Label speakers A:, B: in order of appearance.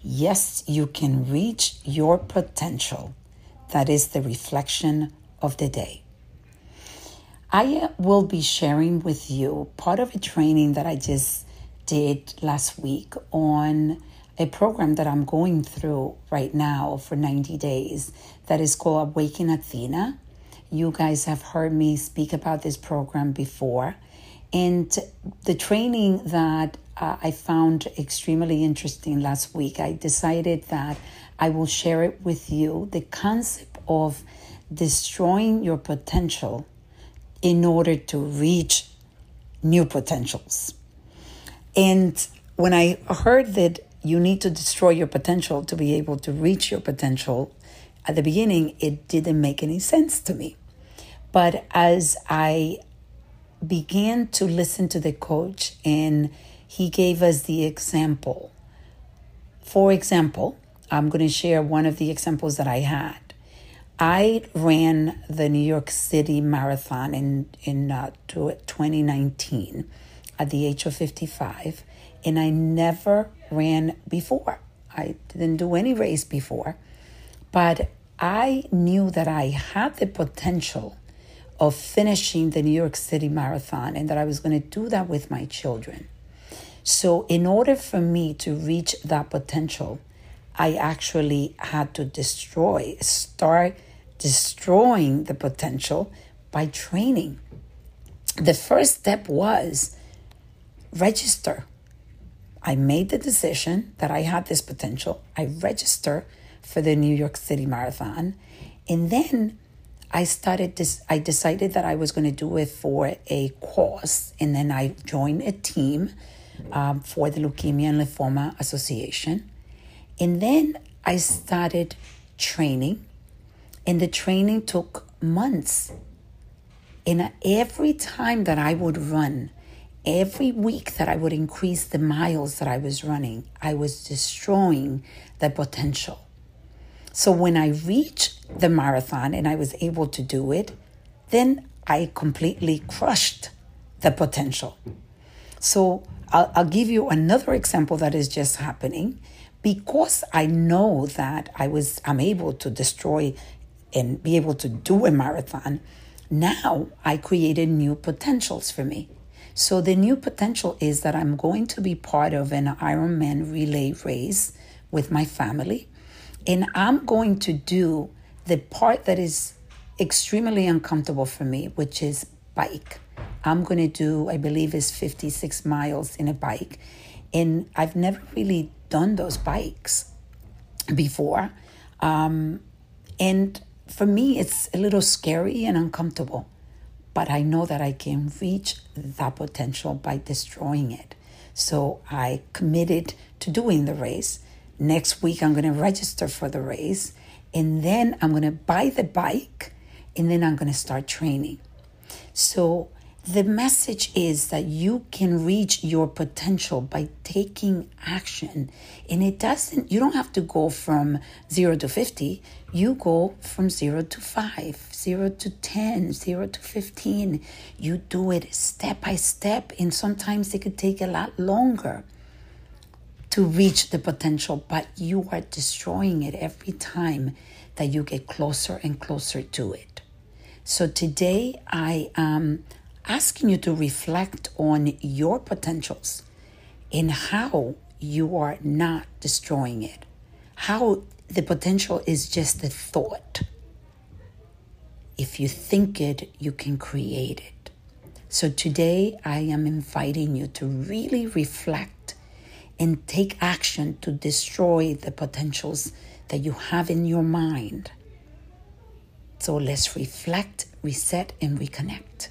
A: Yes, you can reach your potential. That is the reflection of the day. I uh, will be sharing with you part of a training that I just did last week on a program that I'm going through right now for 90 days that is called Awaken Athena. You guys have heard me speak about this program before. And the training that uh, I found extremely interesting last week, I decided that I will share it with you the concept of destroying your potential in order to reach new potentials. And when I heard that you need to destroy your potential to be able to reach your potential, at the beginning, it didn't make any sense to me. But as I began to listen to the coach and he gave us the example, for example, I'm going to share one of the examples that I had. I ran the New York City Marathon in in uh, 2019 at the age of 55, and I never ran before. I didn't do any race before, but I knew that I had the potential of finishing the New York City Marathon and that I was going to do that with my children. So, in order for me to reach that potential, I actually had to destroy, start destroying the potential by training. The first step was register. I made the decision that I had this potential. I register for the New York City Marathon. And then I started this, I decided that I was going to do it for a course. And then I joined a team um, for the Leukemia and Lymphoma Association. And then I started training and the training took months. And every time that I would run, every week that I would increase the miles that I was running, I was destroying the potential. So when I reached the marathon and I was able to do it, then I completely crushed the potential. So I'll, I'll, give you another example that is just happening because I know that I was I'm able to destroy and be able to do a marathon, now I created new potentials for me. So the new potential is that I'm going to be part of an Ironman relay race with my family, and I'm going to do the part that is extremely uncomfortable for me, which is bike. I'm going to do, I believe, is 56 miles in a bike, and I've never really done those bikes before, um, and for me, it's a little scary and uncomfortable, but I know that I can reach that potential by destroying it. So I committed to doing the race. Next week, I'm going to register for the race, and then I'm going to buy the bike, and then I'm going to start training. So the message is that you can reach your potential by taking action. And it doesn't, you don't have to go from zero to 50. You go from zero to five, zero to 10, zero to 15. You do it step by step. And sometimes it could take a lot longer to reach the potential, but you are destroying it every time that you get closer and closer to it. So today I am. Um, asking you to reflect on your potentials and how you are not destroying it, how the potential is just a thought. If you think it, you can create it. So today, I am inviting you to really reflect and take action to destroy the potentials that you have in your mind. So let's reflect, reset, and reconnect.